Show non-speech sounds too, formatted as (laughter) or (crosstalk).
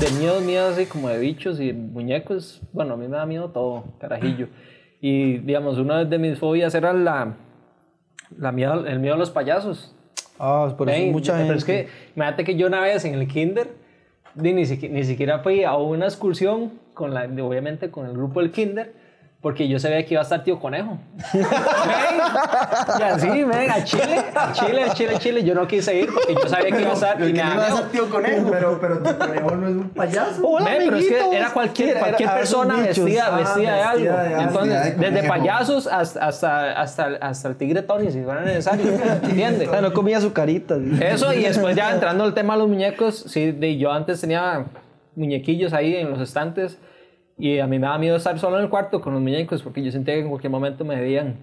de miedo, miedo así como de bichos y muñecos, bueno, a mí me da miedo todo, carajillo. Y digamos, una de mis fobias era la, la miedo, el miedo a los payasos. Ah, por eso Ey, mucha pero gente. es que, imagínate que yo una vez en el kinder, di, ni, siquiera, ni siquiera fui a una excursión, con la, obviamente con el grupo del kinder, porque yo sabía que iba a estar tío conejo. Ven, y así, ven, a Chile, a Chile, a Chile, a Chile. Yo no quise ir porque yo sabía que iba a estar. y me da miedo. tío conejo. Pero, pero tu conejo no es un payaso. Hola, Ve, pero es que era cualquier, Era- cualquier era- persona vestida, Ah, vestida de algo. de. Entonces, de desde conejo. payasos hasta, hasta, hasta, hasta el tigre Tony, si fuera necesario. ¿Entiendes? Ah, no comía su carita. Eso, y después ya (laughs) entrando al tema de los muñecos, sí, de, yo antes tenía muñequillos ahí en los estantes y a mí me daba miedo estar solo en el cuarto con los muñecos porque yo sentía que en cualquier momento me veían.